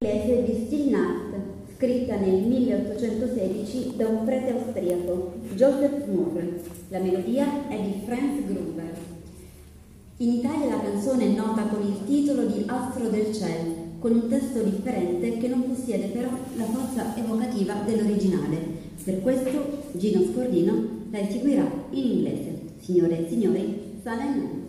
inglese di Stillnacht, scritta nel 1816 da un prete austriaco, Joseph Moore. La melodia è di Franz Gruber. In Italia la canzone è nota con il titolo di Astro del Cielo, con un testo differente che non possiede però la forza evocativa dell'originale. Per questo Gino Scordino la eseguirà in inglese. Signore e signori, Silent Night.